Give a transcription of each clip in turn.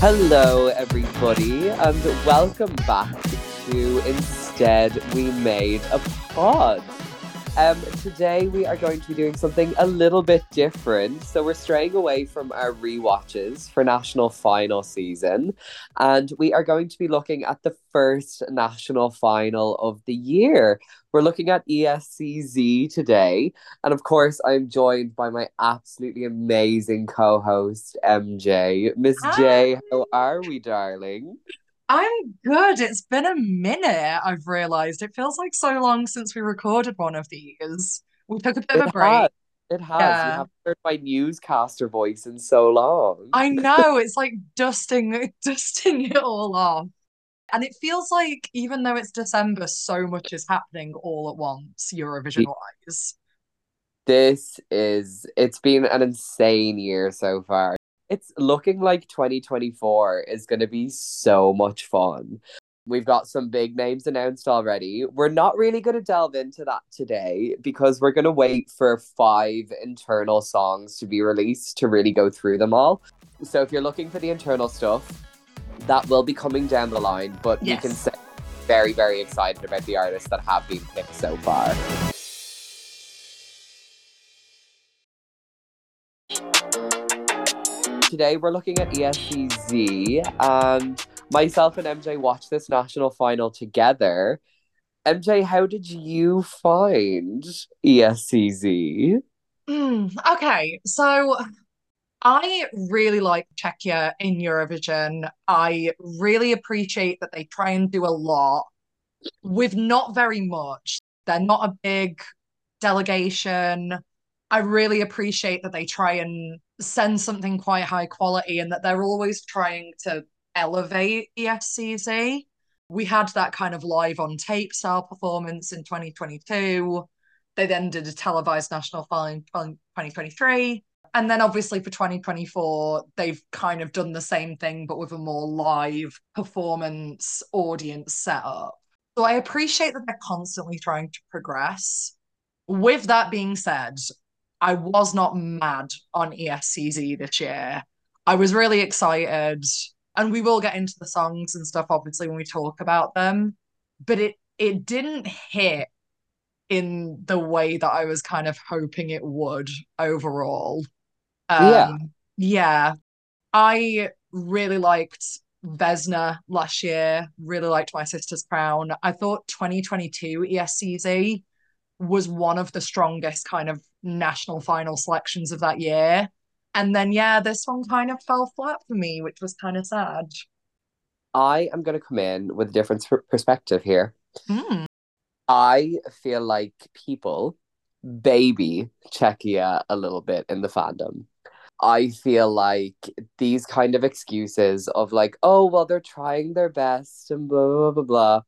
Hello, everybody, and welcome back to Instead We Made a Pod. Um, today we are going to be doing something a little bit different. So we're straying away from our re-watches for national final season, and we are going to be looking at the first national final of the year. We're looking at ESCZ today, and of course, I'm joined by my absolutely amazing co-host MJ. Miss J, how are we, darling? I'm good. It's been a minute, I've realized. It feels like so long since we recorded one of these. We took a bit It of a break. has. It has. You haven't heard my newscaster voice in so long. I know, it's like dusting dusting it all off. And it feels like even though it's December, so much is happening all at once, Eurovision wise. This is, it's been an insane year so far. It's looking like 2024 is going to be so much fun. We've got some big names announced already. We're not really going to delve into that today because we're going to wait for five internal songs to be released to really go through them all. So if you're looking for the internal stuff, that will be coming down the line, but we can say very, very excited about the artists that have been picked so far. Today we're looking at ESCZ and myself and MJ watched this national final together. MJ, how did you find ESCZ? Mm, okay, so I really like Czechia in Eurovision. I really appreciate that they try and do a lot with not very much. They're not a big delegation. I really appreciate that they try and send something quite high quality and that they're always trying to elevate ESCZ. We had that kind of live on tape style performance in 2022. They then did a televised national final in 2023. And then obviously for 2024, they've kind of done the same thing, but with a more live performance audience setup. So I appreciate that they're constantly trying to progress. With that being said, I was not mad on ESCZ this year. I was really excited, and we will get into the songs and stuff obviously when we talk about them. But it it didn't hit in the way that I was kind of hoping it would overall. Yeah. Um, yeah. I really liked Vesna last year, really liked My Sister's Crown. I thought 2022 ESCZ was one of the strongest kind of national final selections of that year. And then, yeah, this one kind of fell flat for me, which was kind of sad. I am going to come in with a different perspective here. Mm. I feel like people baby Czechia a little bit in the fandom. I feel like these kind of excuses of like, oh, well, they're trying their best and blah, blah, blah, blah,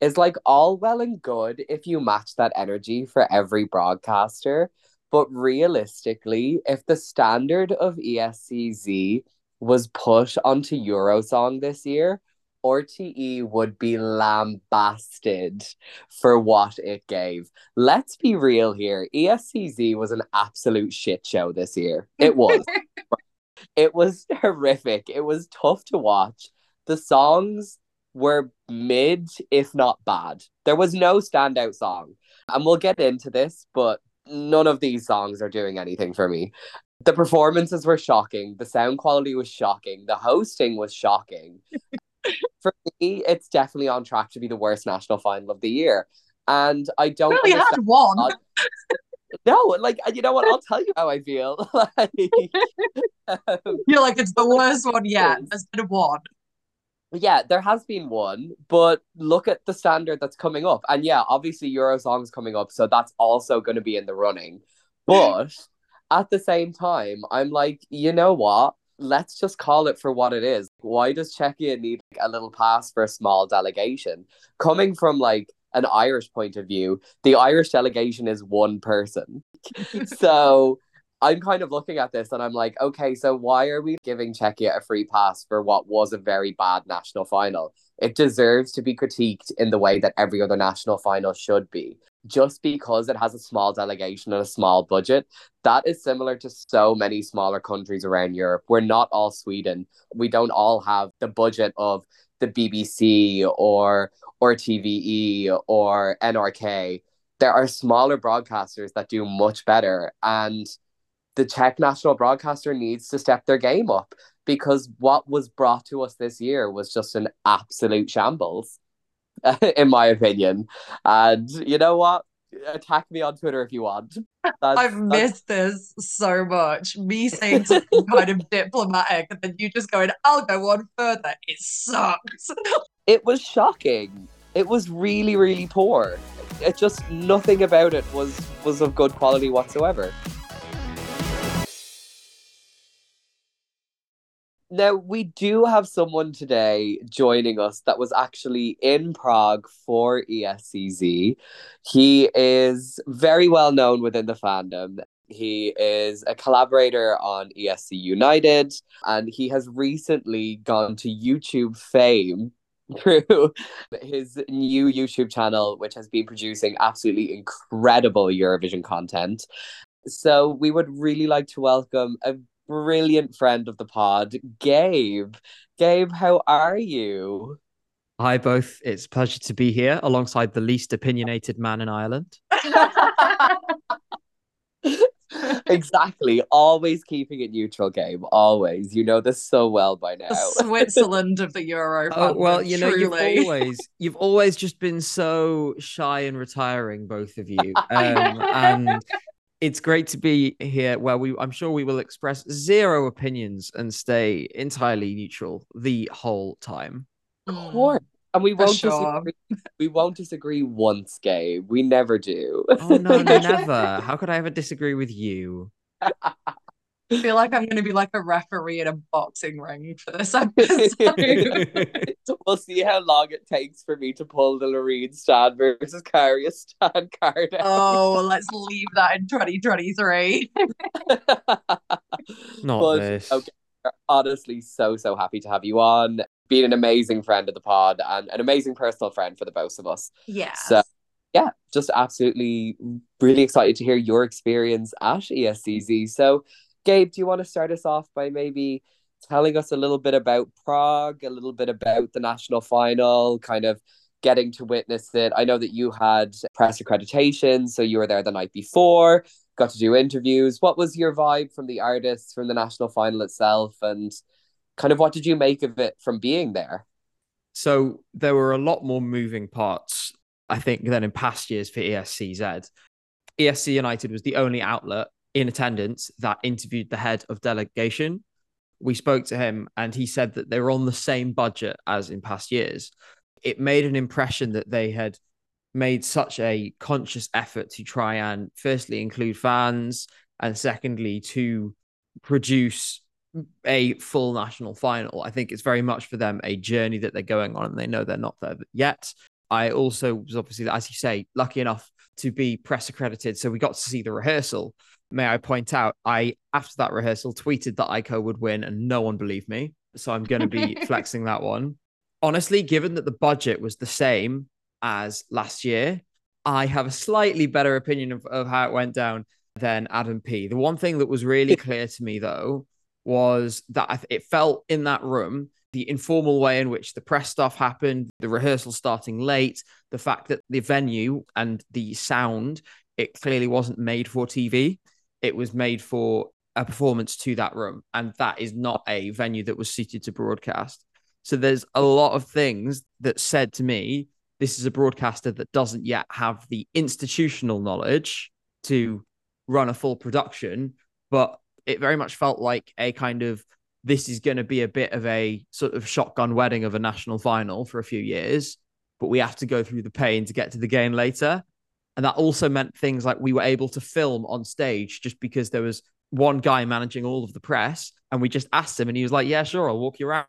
is like all well and good if you match that energy for every broadcaster. But realistically, if the standard of ESCZ was put onto Eurosong this year, RTE would be lambasted for what it gave. Let's be real here. ESCZ was an absolute shit show this year. It was. it was horrific. It was tough to watch. The songs were mid, if not bad. There was no standout song. And we'll get into this, but none of these songs are doing anything for me. The performances were shocking. The sound quality was shocking. The hosting was shocking. for me, it's definitely on track to be the worst national final of the year. And I don't We only had one. No, like you know what? I'll tell you how I feel. like, um, You're like, it's the worst one yet. There's been one. Yeah, there has been one, but look at the standard that's coming up. And yeah, obviously Eurosong's coming up, so that's also going to be in the running. But at the same time, I'm like, you know what? Let's just call it for what it is. Why does Czechia need like, a little pass for a small delegation? Coming from like an Irish point of view, the Irish delegation is one person. so I'm kind of looking at this and I'm like, okay, so why are we giving Czechia a free pass for what was a very bad national final? It deserves to be critiqued in the way that every other national final should be. Just because it has a small delegation and a small budget, that is similar to so many smaller countries around Europe. We're not all Sweden. We don't all have the budget of the BBC or or TVE or NRK. There are smaller broadcasters that do much better and the Czech national broadcaster needs to step their game up because what was brought to us this year was just an absolute shambles, in my opinion. And you know what? Attack me on Twitter if you want. That's, I've that's... missed this so much. Me saying something kind of diplomatic, and then you just going, "I'll go on further." It sucks. it was shocking. It was really, really poor. It just nothing about it was was of good quality whatsoever. Now, we do have someone today joining us that was actually in Prague for ESCZ. He is very well known within the fandom. He is a collaborator on ESC United, and he has recently gone to YouTube fame through his new YouTube channel, which has been producing absolutely incredible Eurovision content. So, we would really like to welcome a brilliant friend of the pod, Gabe. Gabe, how are you? Hi, both. It's a pleasure to be here alongside the least opinionated man in Ireland. exactly. Always keeping it neutral, Gabe. Always. You know this so well by now. The Switzerland of the Euro. Oh, well, you know, you've always you've always just been so shy and retiring, both of you. Um, and it's great to be here where we I'm sure we will express zero opinions and stay entirely neutral the whole time. Of mm. course. And we won't sure. disagree. We won't disagree once, Gabe. We never do. Oh no, never. How could I ever disagree with you? I feel like I'm going to be like a referee in a boxing ring for this episode. we'll see how long it takes for me to pull the Loreen Stan versus Käärijä Stan card out. Oh, let's leave that in 2023. Not but, this. Okay, honestly, so, so happy to have you on. Being an amazing friend of the pod and an amazing personal friend for the both of us. Yeah. So, yeah, just absolutely really excited to hear your experience at ESCZ. So, Gabe, do you want to start us off by maybe telling us a little bit about Prague, a little bit about the national final, kind of getting to witness it? I know that you had press accreditation, so you were there the night before, got to do interviews. What was your vibe from the artists, from the national final itself, and kind of what did you make of it from being there? So there were a lot more moving parts, I think, than in past years for ESCZ. ESC United was the only outlet in attendance that interviewed the head of delegation. We spoke to him and he said that they were on the same budget as in past years. It made an impression that they had made such a conscious effort to try and firstly include fans and secondly to produce a full national final. I think it's very much for them a journey that they're going on and they know they're not there yet. I also was obviously, as you say, lucky enough to be press accredited. So we got to see the rehearsal may I point out, I after that rehearsal tweeted that Aiko would win, and no one believed me. So I'm going to be flexing that one. Honestly, given that the budget was the same as last year, I have a slightly better opinion of, of how it went down than Adam P. The one thing that was really clear to me, though, was that it felt in that room the informal way in which the press stuff happened, the rehearsal starting late, the fact that the venue and the sound, it clearly wasn't made for TV it was made for a performance to that room. And that is not a venue that was suited to broadcast. So there's a lot of things that said to me, this is a broadcaster that doesn't yet have the institutional knowledge to run a full production, but it very much felt like a kind of this is going to be a bit of a sort of shotgun wedding of a national final for a few years, but we have to go through the pain to get to the game later. And that also meant things like we were able to film on stage just because there was one guy managing all of the press. And we just asked him, and he was like, Yeah, sure, I'll walk you around.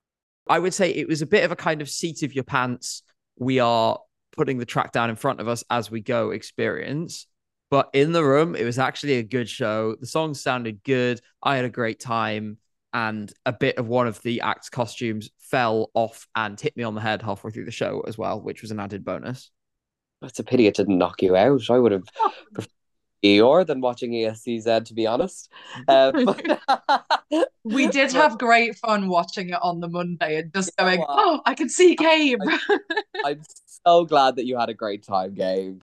I would say it was a bit of a kind of seat of your pants. We are putting the track down in front of us as we go experience. But in the room, it was actually a good show. The songs sounded good. I had a great time. And a bit of one of the act's costumes fell off and hit me on the head halfway through the show as well, which was an added bonus. It's a pity it didn't knock you out. I would have preferred Eeyore than watching ESCZ, to be honest. Uh, but- We did have great fun watching it on the Monday and just You going, oh, I can see Gabe. I'm so glad that you had a great time, Gabe.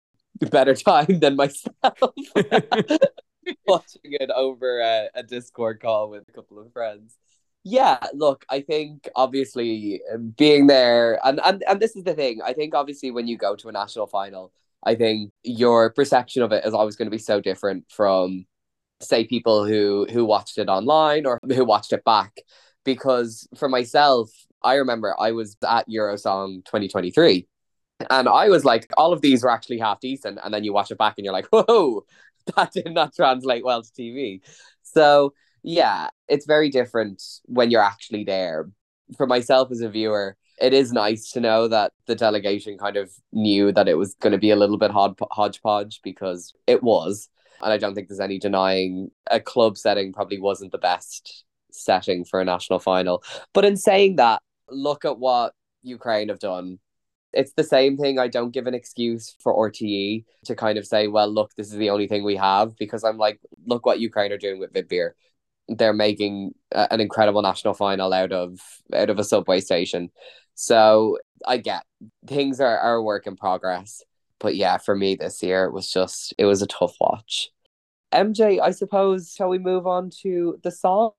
Better time than myself watching it over a, a Discord call with a couple of friends. Yeah, look, I think obviously being there, and, and and this is the thing. I think obviously when you go to a national final, I think your perception of it is always going to be so different from, say, people who who watched it online or who watched it back. Because for myself, I remember I was at Eurosong 2023 and I was like, all of these were actually half decent. And then you watch it back and you're like, whoa, that did not translate well to TV. So, yeah, it's very different when you're actually there. For myself as a viewer, it is nice to know that the delegation kind of knew that it was going to be a little bit hod- hodgepodge because it was. And I don't think there's any denying a club setting probably wasn't the best setting for a national final. But in saying that, look at what Ukraine have done it's the same thing. I don't give an excuse for RTE to kind of say, well, look, this is the only thing we have, because I'm like, look what Ukraine are doing with Vidbir. They're making a- an incredible national final out of out of a subway station. So I get things are, are a work in progress. But yeah, for me this year it was just it was a tough watch. MJ, I suppose, shall we move on to the song?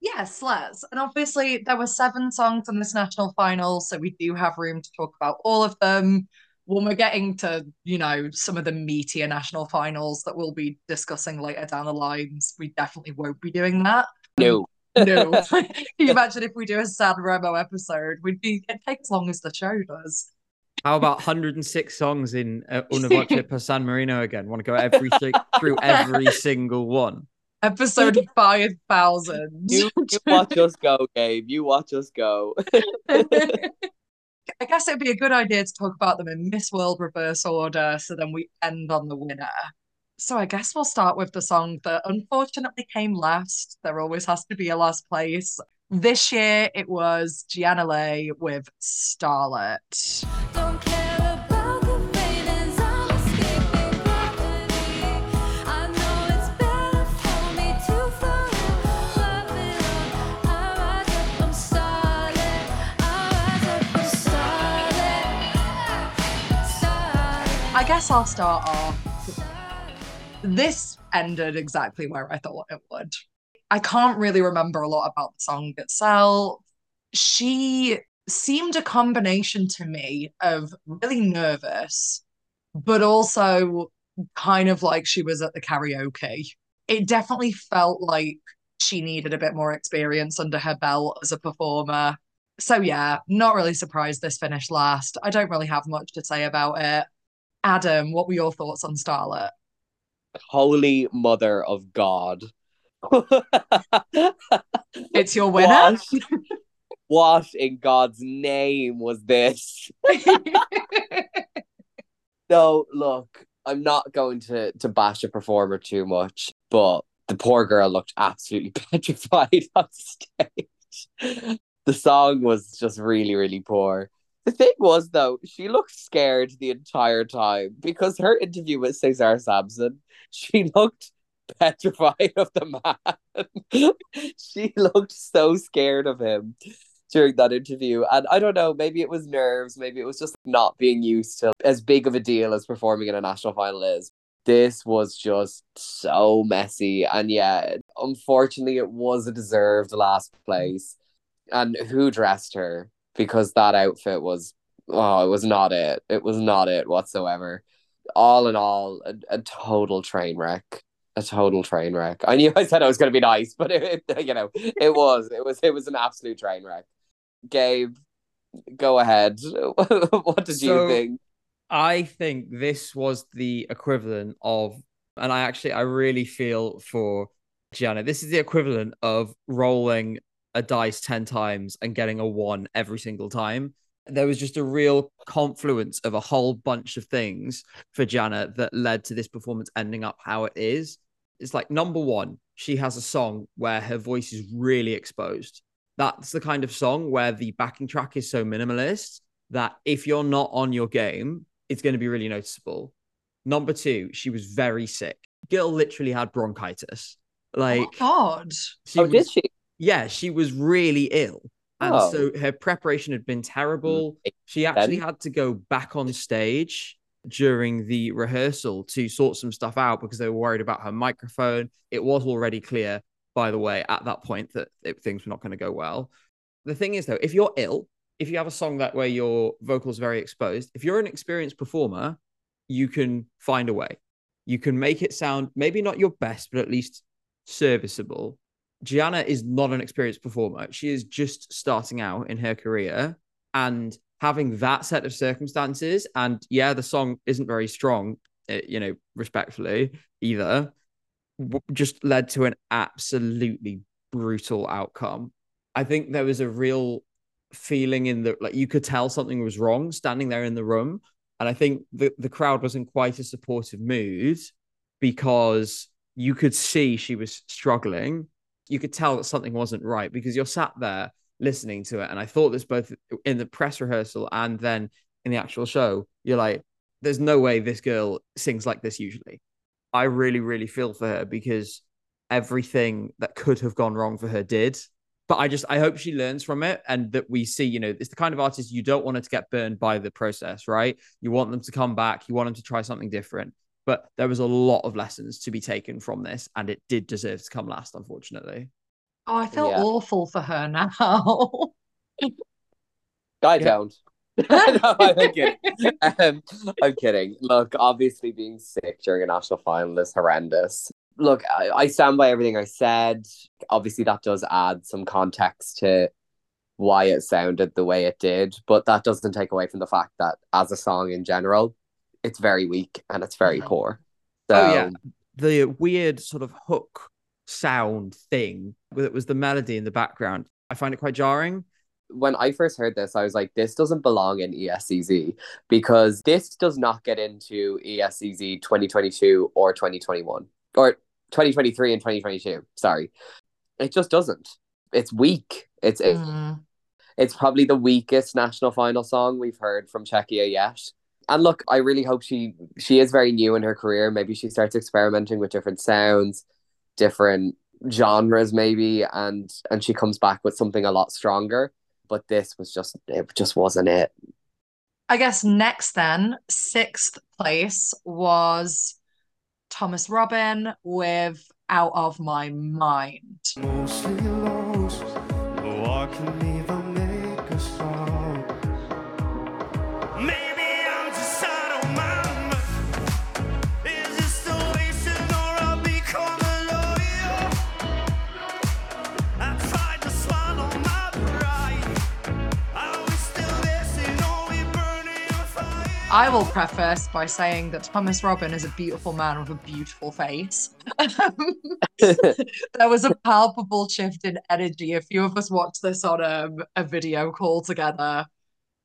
Yes, let's. And obviously, there were seven songs in this national final, so we do have room to talk about all of them. When we're getting to, you know, some of the meatier national finals that we'll be discussing later down the lines, we definitely won't be doing that. No. No. Can you imagine if we do a San Remo episode? We'd be it takes as long as the show does. How about 106 songs in uh, Una Voce per San Marino again? Want to go every si- through every single one? Episode five thousand. You, you watch us go, Gabe. You watch us go. I guess it'd be a good idea to talk about them in Miss World reverse order, so then we end on the winner. So I guess we'll start with the song that unfortunately came last. There always has to be a last place. This year it was Gianna Lei with Starlet. I guess I'll start off. This ended exactly where I thought it would. I can't really remember a lot about the song itself. She seemed a combination to me of really nervous, but also kind of like she was at the karaoke. It definitely felt like she needed a bit more experience under her belt as a performer. So, yeah, not really surprised this finished last. I don't really have much to say about it. Adam, what were your thoughts on Starlet? Holy Mother of God. It's your winner. What? what in God's name was this? No, look, I'm not going to to bash a performer too much, but the poor girl looked absolutely petrified on stage. The song was just really, really poor. The thing was, though, she looked scared the entire time because her interview with Cesar Sampson, she looked petrified of the man. she looked so scared of him during that interview. And I don't know, maybe it was nerves, maybe it was just not being used to as big of a deal as performing in a national final is. This was just so messy. And yeah, unfortunately, it was a deserved last place. And who dressed her? Because that outfit was, oh, it was not it. It was not it whatsoever. All in all, a, a total train wreck. A total train wreck. I knew I said I was going to be nice, but it, it, you know, it was. It was. It was an absolute train wreck. Gabe, go ahead. what did you think? I think this was the equivalent of, and I actually, I really feel for Gianna. This is the equivalent of rolling a dice 10 times and getting a one every single time. there was just a real confluence of a whole bunch of things for Gianna that led to this performance ending up how it is. It's like number one, she has a song where her voice is really exposed. That's the kind of song where the backing track is so minimalist that if you're not on your game, it's going to be really noticeable. Number two, she was very sick. Girl literally had bronchitis. Like, oh God. she oh, was, did she? Yeah, she was really ill. And Oh. so her preparation had been terrible. Mm, she actually had to go back on stage during the rehearsal to sort some stuff out because they were worried about her microphone. It was already clear, by the way, at that point that it, things were not going to go well. The thing is, though, if you're ill, if you have a song that where your vocals very exposed, if you're an experienced performer, you can find a way. You can make it sound maybe not your best, but at least serviceable. Gianna is not an experienced performer. She is just starting out in her career and having that set of circumstances. And yeah, the song isn't very strong, uh, you know, respectfully either, just led to an absolutely brutal outcome. I think there was a real feeling in the like you could tell something was wrong standing there in the room. And I think the, the crowd was in quite a supportive mood because you could see she was struggling. You could tell that something wasn't right because you're sat there listening to it. And I thought this both in the press rehearsal and then in the actual show. You're like, there's no way this girl sings like this usually. I really, really feel for her because everything that could have gone wrong for her did. But I just, I hope she learns from it and that we see, you know, it's the kind of artist you don't want her to get burned by the process, right? You want them to come back, you want them to try something different. But there was a lot of lessons to be taken from this, and it did deserve to come last, unfortunately. Oh, I feel Yeah. awful for her now. I Yeah. don't. no, I'm kidding. Um, I'm kidding. Look, obviously being sick during a national final is horrendous. Look, I, I stand by everything I said. Obviously, that does add some context to why it sounded the way it did, but that doesn't take away from the fact that as a song in general, it's very weak and it's very Mhm. poor. So, Oh, yeah. The weird sort of hook sound thing that was the melody in the background, I find it quite jarring. when I first heard this, I was like, this doesn't belong in ESCZ because this does not get into ESCZ 2022 or 2021 or 2023 and 2022. Sorry. It just doesn't. It's weak. It's it, Mm. it's probably the weakest national final song we've heard from Czechia yet. And look, I really hope she she is very new in her career. Maybe she starts experimenting with different sounds, different genres maybe and and she comes back with something a lot stronger but this was just it just wasn't it I guess next then, sixth place was Thomas Robin with Out of My Mind. I will preface by saying that Thomas Robin is a beautiful man with a beautiful face. there was a palpable shift in energy. A few of us watched this on um, a video call together.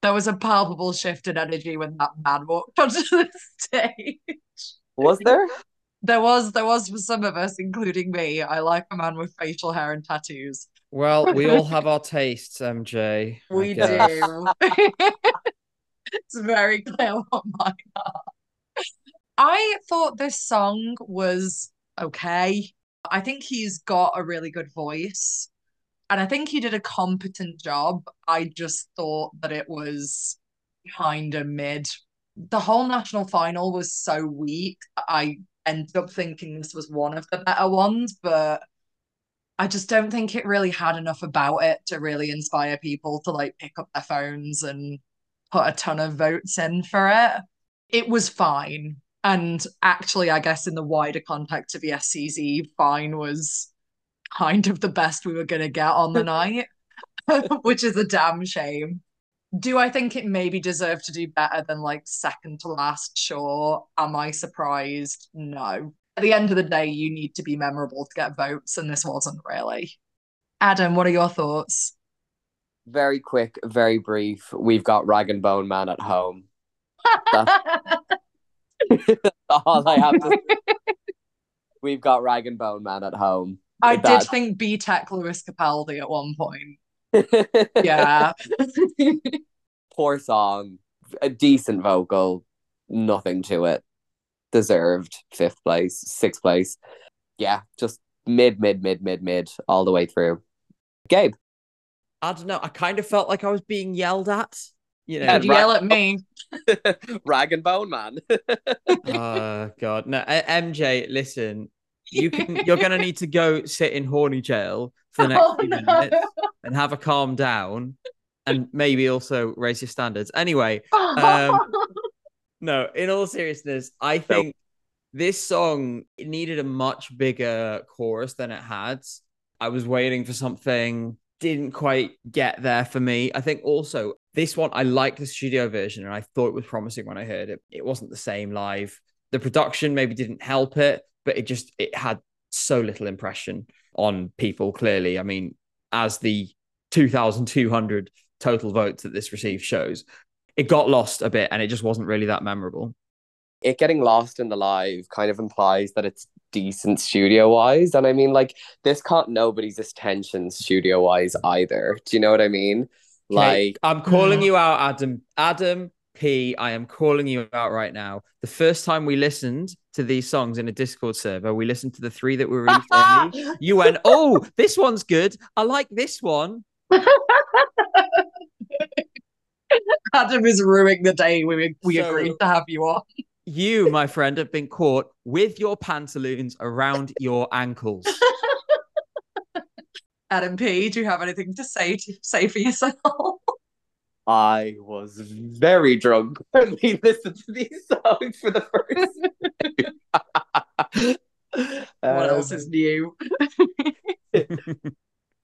There was a palpable shift in energy when that man walked onto the stage. was there There was, there was for some of us, including me. I like a man with facial hair and tattoos. Well, we all have our tastes, MJ. We do. It's very clear what mine are. I thought this song was okay. I think he's got a really good voice. And I think he did a competent job. I just thought that it was kind of mid. The whole national final was so weak. I ended up thinking this was one of the better ones, but I just don't think it really had enough about it to really inspire people to like pick up their phones and put a ton of votes in for it. It was fine. And actually, I guess in the wider context of ESCZ, fine was kind of the best we were going to get on the night, which is a damn shame. Do I think it maybe deserved to do better than like second to last? Sure. Am I surprised? No. At the end of the day, you need to be memorable to get votes, and this wasn't really. Adam, what are your thoughts? Very quick, very brief. We've got Rag and Bone Man at home. That's All I have to say. We've got Rag and Bone Man at home. I did that- think B Tech Lewis Capaldi at one point. Yeah. Poor song. A decent vocal. Nothing to it. Deserved fifth place, sixth place. Yeah, just mid, mid, mid, mid, mid, all the way through. Gabe. I don't know. I kind of felt like I was being yelled at. You know, Yeah, Did you yell at me? Rag and Bone Man. oh god, no, MJ, listen, you can. You're gonna need to go sit in horny jail for the next Oh, few no. minutes and have a calm down, and maybe also raise your standards. Anyway, Um, no, in all seriousness, I think this song needed a much bigger chorus than it had. I was waiting for something, didn't quite get there for me. I think also this one, I like the studio version and I thought it was promising when I heard it. It wasn't the same live. The production maybe didn't help it, but it just it had so little impression on people clearly. I mean, as the 2,200 total votes that this received shows, it got lost a bit and it just wasn't really that memorable. it getting lost in the live kind of implies that it's decent studio wise. And I mean, like, this caught nobody's attention studio wise either. Do you know what I mean? Okay, Like, I'm calling Mm. you out, Adam. Adam P. I am calling you out right now. The first time we listened to these songs in a Discord server, we listened to the three that were released early. You went, "Oh, this one's good. I like this one." Adam is ruining the day we we So- agreed to have you on. You, my friend, have been caught with your pantaloons around your ankles. Adam P, do you have anything to say to say for yourself? I was very drunk when we listened to these songs for the first what Um, else is new?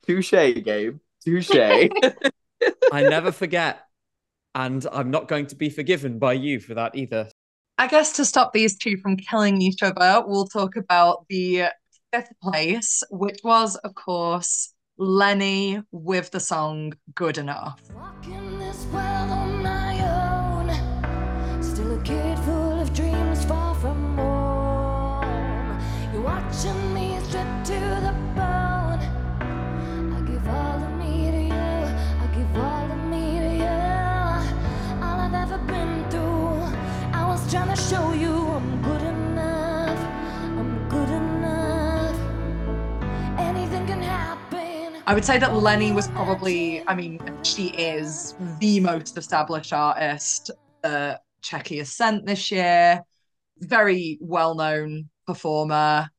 Touche, Gabe. Touche. I never forget, and I'm not going to be forgiven by you for that either. I guess to stop these two from killing each other, we'll talk about the fifth place, which was, of course, Lenny with the song Good Enough. I would say that Lenny was probably, I mean, she is the most established artist that Czechia sent this year. Very well known performer.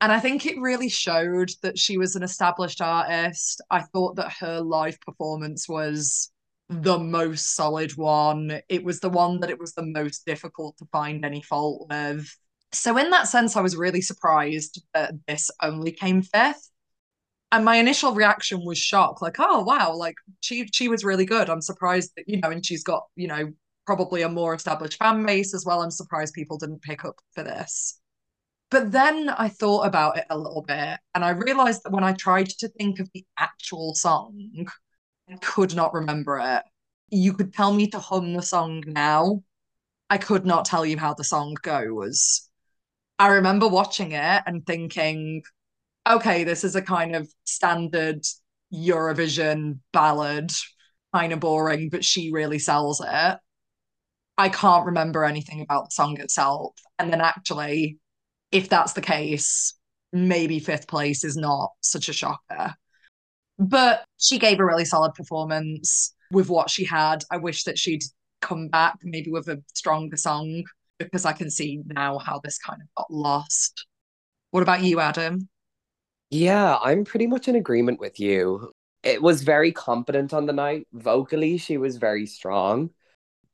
And I think it really showed that she was an established artist. I thought that her live performance was the most solid one. It was the one that it was the most difficult to find any fault with. So, in that sense, I was really surprised that this only came fifth and my initial reaction was shock like oh wow like she she was really good. I'm surprised that you know and she's got you know probably a more established fan base as well. I'm surprised people didn't pick up for this. But then i thought about it a little bit and i realized that when i tried to think of the actual song i could not remember it. You could tell me to hum the song now. I could not tell you how the song goes. I remember watching it and thinking okay, this is a kind of standard Eurovision ballad, kind of boring, but she really sells it. I can't remember anything about the song itself. And then actually, if that's the case, maybe fifth place is not such a shocker. But she gave a really solid performance with what she had. I wish that she'd come back maybe with a stronger song because I can see now how this kind of got lost. What about you, Adam? Yeah, I'm pretty much in agreement with you. It was very competent on the night. Vocally, she was very strong.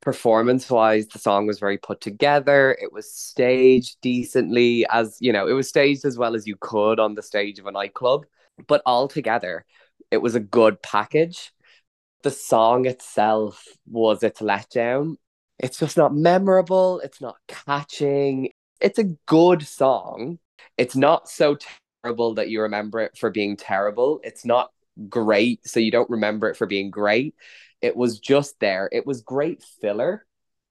Performance wise, the song was very put together. It was staged decently, as you know, it was staged as well as you could on the stage of a nightclub. But altogether, it was a good package. The song itself was its letdown. It's just not memorable. It's not catching. It's a good song. It's not so terrible that you remember it for being terrible. It's not great, so you don't remember it for being great. It was just there. It was great filler.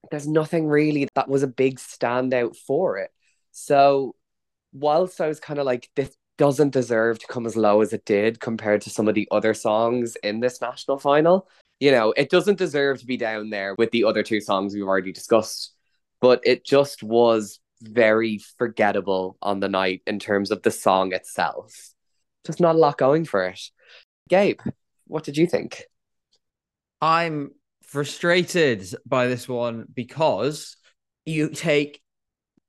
There's nothing really that was a big standout for it. So, whilst I was kind of like, this doesn't deserve to come as low as it did compared to some of the other songs in this national final, you know, it doesn't deserve to be down there with the other two songs we've already discussed. But it just was very forgettable on the night in terms of the song itself. Just not a lot going for it. Gabe, what did you think? I'm frustrated by this one because you take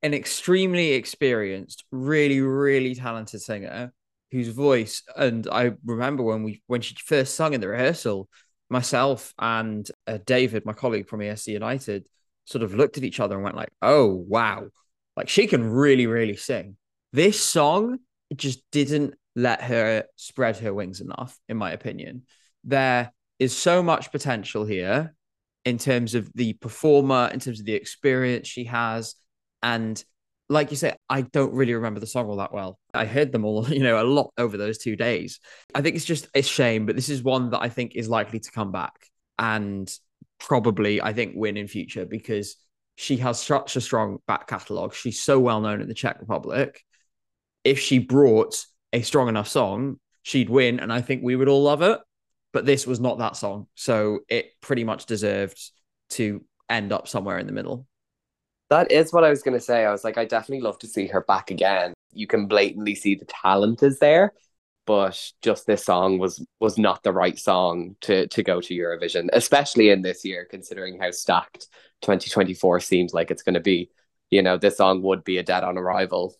an extremely experienced, really, really talented singer whose voice, and I remember when we when she first sung in the rehearsal, myself and uh, David, my colleague from ESC United, sort of looked at each other and went like, "Oh wow, like she can really, really sing." This song just didn't let her spread her wings enough, in my opinion. There is so much potential here in terms of the performer, in terms of the experience she has. And like you say, I don't really remember the song all that well. I heard them all, you know, a lot over those two days. I think it's just a shame, but this is one that I think is likely to come back and probably, I think, win in future because she has such a strong back catalogue. She's so well known in the Czech Republic. If she brought a strong enough song, she'd win. And I think we would all love it. But this was not that song. So it pretty much deserved to end up somewhere in the middle. That is what I was going to say. I was like, I definitely love to see her back again. You can blatantly see the talent is there, but just this song was was not the right song to to go to Eurovision, especially in this year, considering how stacked 2024 seems like it's going to be. You know, this song would be a dead on arrival.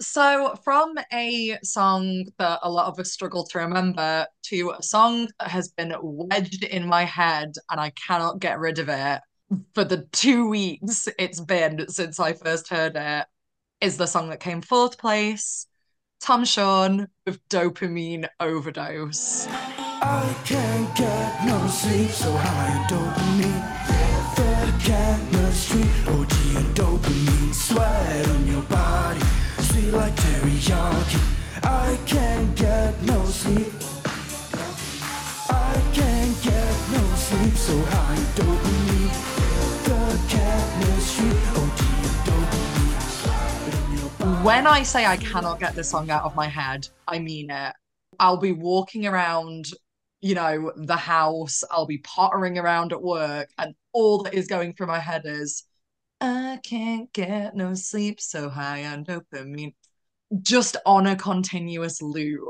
So, from a song that a lot of us struggle to remember to a song that has been wedged in my head and I cannot get rid of it for the two weeks it's been since I first heard it, is the song that came fourth place Tom Sean with Dopamine Overdose. I can't get no sleep, so high dopamine. The chemistry, OG and dopamine, sweat on your body, sweet like teriyaki. I can't get no sleep. I can't get no sleep, so high dopamine. When I say I cannot get this song out of my head, I mean it. I'll be walking around, you know, the house, I'll be pottering around at work, and all that is going through my head is, I can't get no sleep, so high on dopamine. Just on a continuous loop.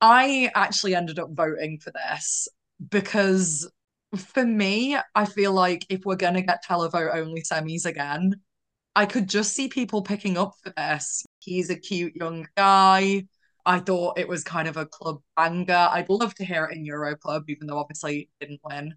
I actually ended up voting for this because for me, I feel like if we're going to get televote only semis again, I could just see people picking up for this. He's a cute young guy. I thought it was kind of a club banger. I'd love to hear it in Euro Club, even though obviously it didn't win.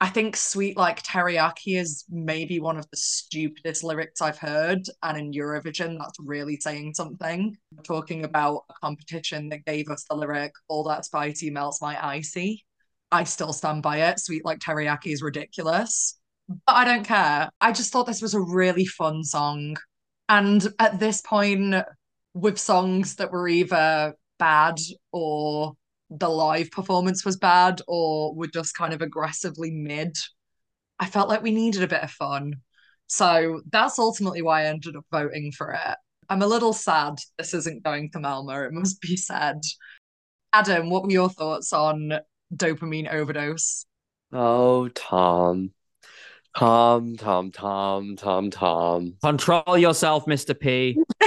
I think Sweet Like Teriyaki is maybe one of the stupidest lyrics I've heard. And in Eurovision, that's really saying something. Talking about a competition that gave us the lyric, All That Spicy Melts My Icy. I still stand by it. Sweet Like Teriyaki is ridiculous. But I don't care. I just thought this was a really fun song. And at this point, with songs that were either bad or the live performance was bad or were just kind of aggressively mid, I felt like we needed a bit of fun. So that's ultimately why I ended up voting for it. I'm a little sad this isn't going to Malmo, it must be said. Adam, what were your thoughts on dopamine overdose? Oh, Tom. Tom, Tom, Tom, Tom, Tom. Control yourself, Mr. P.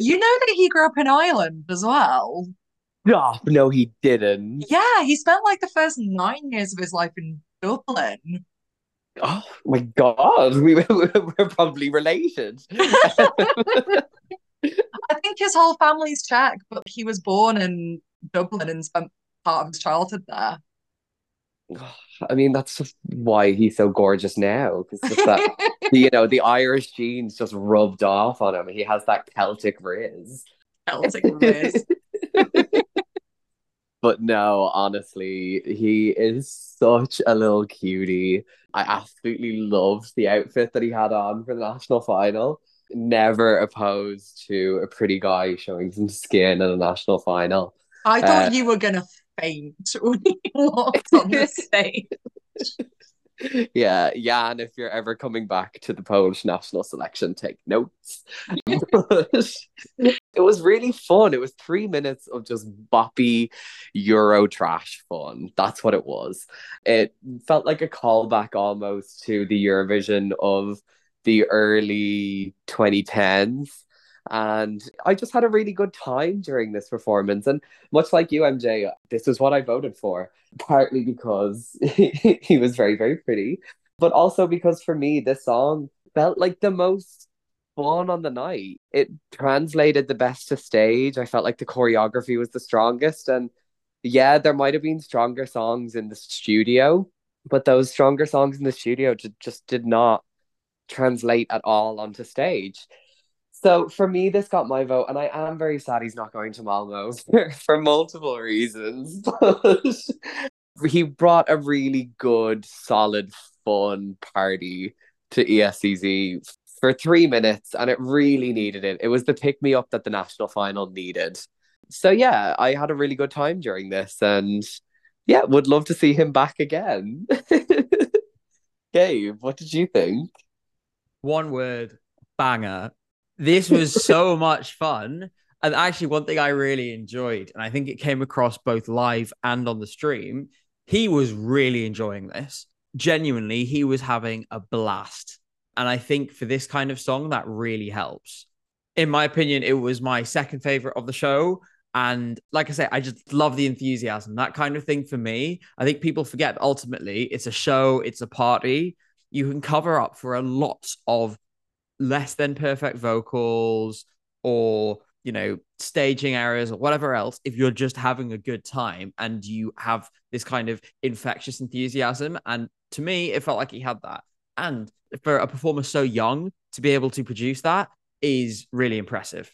You know that he grew up in Ireland as well. Oh, no, he didn't. Yeah, he spent like the first nine years of his life in Dublin. Oh my God, we, we're probably related. I think his whole family's Czech, but he was born in Dublin and spent part of his childhood there. I mean, that's just why he's so gorgeous now. Because just that, you know, the Irish genes just rubbed off on him. He has that Celtic riz. Celtic riz. But no, honestly, he is such a little cutie. I absolutely loved the outfit that he had on for the national final. Never opposed to a pretty guy showing some skin in a national final. I thought Uh, you were gonna faint when you walked on the stage. Yeah, Jann, if you're ever coming back to the Polish national selection, take notes. it was really fun. It was three minutes of just boppy Euro trash fun. That's what it was. It felt like a callback almost to the Eurovision of the early 2010s. And I just had a really good time during this performance. And much like you, MJ, this is what I voted for partly because he was very, very pretty, but also because for me, this song felt like the most fun on the night. It translated the best to stage. I felt like the choreography was the strongest. And yeah, there might have been stronger songs in the studio, but those stronger songs in the studio ju- just did not translate at all onto stage. So for me, this got my vote, and I am very sad he's not going to Malmo for, multiple reasons. But he brought a really good, solid, fun party to ESCZ for three minutes, and it really needed it. It was the pick me up that the national final needed. So yeah, I had a really good time during this, and yeah, would love to see him back again. Gabe, what did you think? One word, banger. This was so much fun. And actually, one thing I really enjoyed, and I think it came across both live and on the stream, he was really enjoying this. Genuinely, he was having a blast. And I think for this kind of song, that really helps. In my opinion, it was my second favorite of the show. And like I say, I just love the enthusiasm, that kind of thing for me. I think people forget ultimately it's a show, it's a party. You can cover up for a lot of less than perfect vocals or you know staging errors or whatever else if you're just having a good time and you have this kind of infectious enthusiasm and to me it felt like he had that and for a performer so young to be able to produce that is really impressive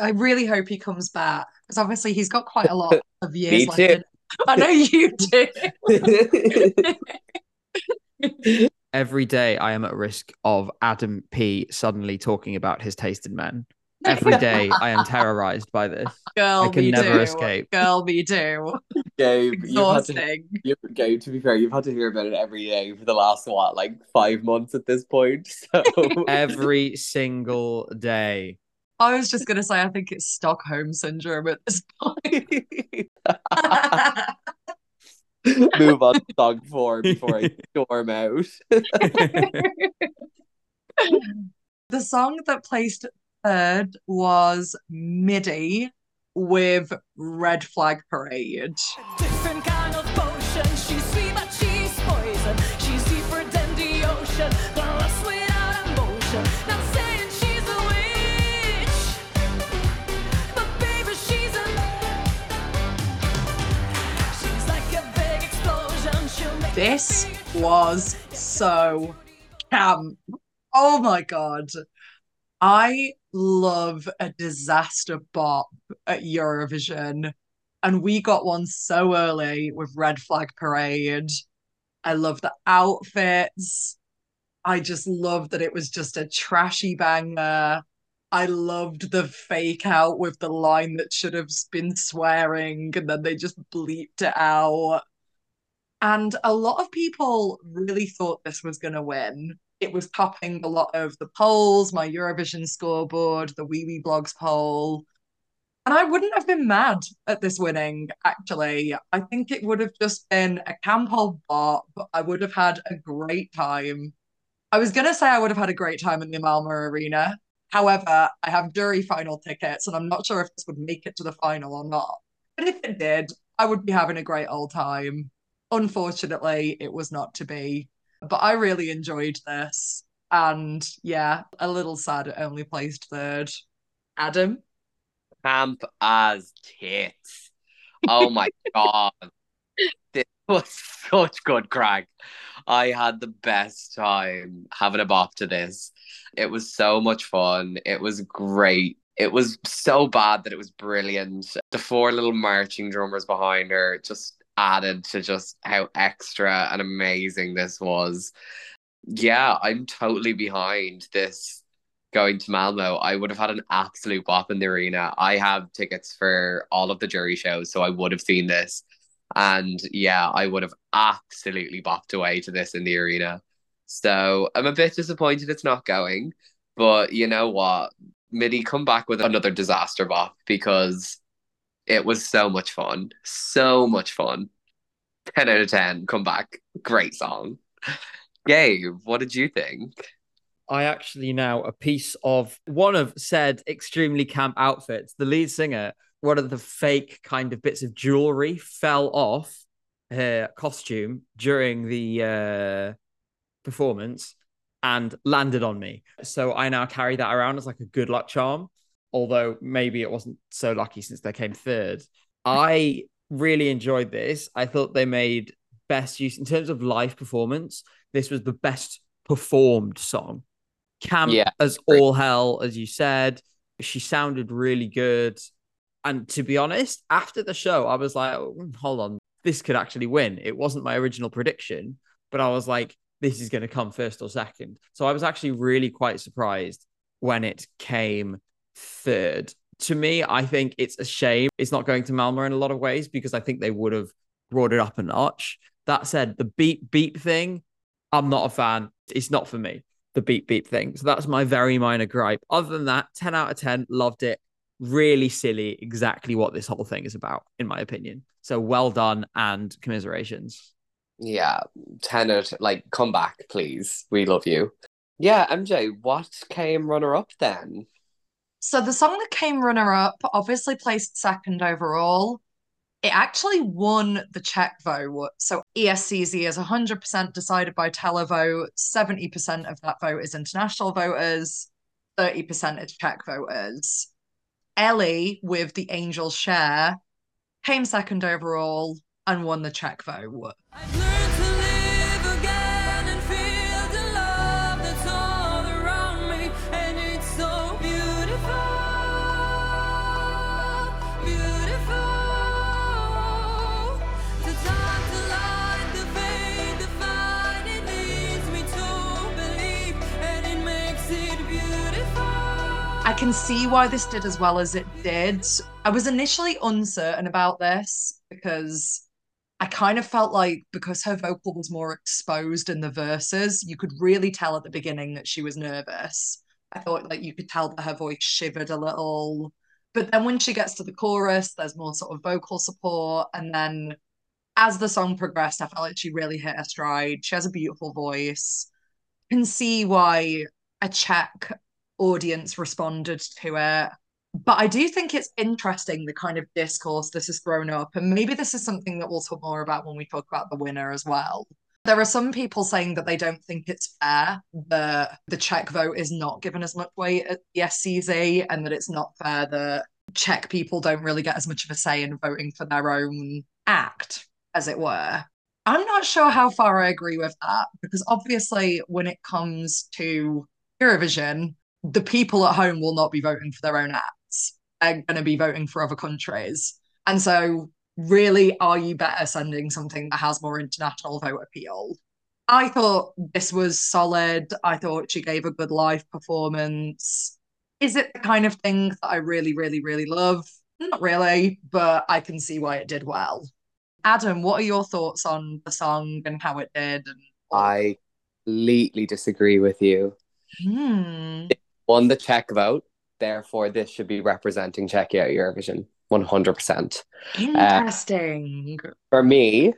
I really hope he comes back because obviously he's got quite a lot of years Me left. too. I know you do. every day i am at risk of adam p suddenly talking about his taste in men every day i am terrorized by this Girl, I can me never too. escape. Girl, me too. Gabe, you've had to, you, Gabe, to be fair, you've had to hear about it every day for the last what, like five months at this point. So every single day I was just gonna say I think it's Stockholm syndrome at this point. move on to song four before I storm out. the song that placed third was MIDI with Red Flag Parade. This was so camp. Oh my god. I love a disaster bop at Eurovision, and we got one so early with Red Flag Parade. I love the outfits. I just loved that it was just a trashy banger. I loved the fake out with the line that should have been swearing, and then they just bleeped it out. And a lot of people really thought this was going to win. It was topping a lot of the polls, my Eurovision scoreboard, the Wiwibloggs poll. And I wouldn't have been mad at this winning, actually. I think it would have just been a camp old bop. I would have had a great time. I was going to say I would have had a great time in the Malmo Arena. However, I have jury final tickets, and I'm not sure if this would make it to the final or not. But if it did, I would be having a great old time. Unfortunately, it was not to be. But I really enjoyed this. And yeah, a little sad it only placed third. Adam? Camp as tits. Oh my god. This was such good crack. I had the best time having a bop to this. It was so much fun. It was great. It was so bad that it was brilliant. The four little marching drummers behind her just added to just how extra and amazing this was. Yeah, I'm totally behind this going to Malmo, I would have had an absolute bop in the arena. I have tickets for all of the jury shows, so I would have seen this. And yeah, I would have absolutely bopped away to this in the arena. So I'm a bit disappointed it's not going. But you know what? Midi, come back with another disaster bop because it was so much fun. So much fun. 10 out of 10. Come back. Great song. Gabe, what did you think? I actually now a piece of one of said extremely camp outfits. The lead singer, one of the fake kind of bits of jewelry fell off her costume during the uh, performance and landed on me. So I now carry that around as like a good luck charm. Although maybe it wasn't so lucky since they came third. I really enjoyed this. I thought they made best use in terms of live performance. This was the best performed song. Camp Yeah, as all hell, as you said. She sounded really good. And to be honest, after the show, I was like, "Oh, hold on, this could actually win. It wasn't my original prediction, but I was like, this is going to come first or second. So I was actually really quite surprised when it came third. To me, I think it's a shame it's not going to Malmo in a lot of ways because I think they would have brought it up a notch. That said, the beep beep thing, I'm not a fan. It's not for me, the beep beep thing. So that's my very minor gripe. Other than that, 10 out of 10, loved it. Really silly, exactly what this whole thing is about, in my opinion. So well done and commiserations. Yeah, 10 out like come back, please. We love you. Yeah, MJ, what came runner up then? So the song that came runner up obviously placed second overall. It actually won the Czech vote. So ESCZ is 100% decided by televote. 70% of that vote is international voters. 30% is Czech voters. Ellie, with the Angel Share, came second overall and won the Czech vote. Can see why this did as well as it did. I was initially uncertain about this because I kind of felt like because her vocal was more exposed in the verses, you could really tell at the beginning that she was nervous. I thought like you could tell that her voice shivered a little. But then when she gets to the chorus, there's more sort of vocal support. And then as the song progressed, I felt like she really hit her stride. She has a beautiful voice. Can see why a Czech audience responded to it. But I do think it's interesting the kind of discourse this has thrown up. And maybe this is something that we'll talk more about when we talk about the winner as well. There are some people saying that they don't think it's fair that the Czech vote is not given as much weight at the SCZ and that it's not fair that Czech people don't really get as much of a say in voting for their own act, as it were. I'm not sure how far I agree with that because obviously, when it comes to Eurovision, the people at home will not be voting for their own acts. They're going to be voting for other countries. And so, really, are you better sending something that has more international vote appeal? I thought this was solid. I thought she gave a good live performance. Is it the kind of thing that I really, really, really love? Not really, but I can see why it did well. Adam, what are your thoughts on the song and how it did? And I completely disagree with you. Hmm. Won the Czech vote, therefore this should be representing Czechia at Eurovision. 100%. Interesting. Uh, for me,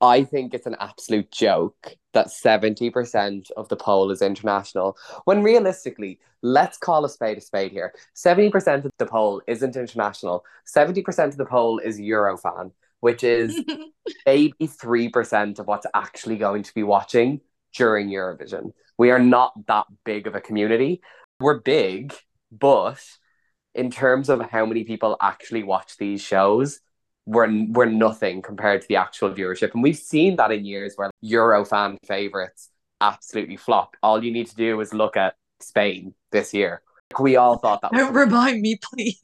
I think it's an absolute joke that 70% of the poll is international. When realistically, let's call a spade a spade here. 70% of the poll isn't international. 70% of the poll is Eurofan, which is maybe 3% of what's actually going to be watching during Eurovision. We are not that big of a community. We're big, but in terms of how many people actually watch these shows, we're, we're nothing compared to the actual viewership. And we've seen that in years where Eurofan favorites absolutely flop. All you need to do is look at Spain this year. We all thought that was Don't remind me, please.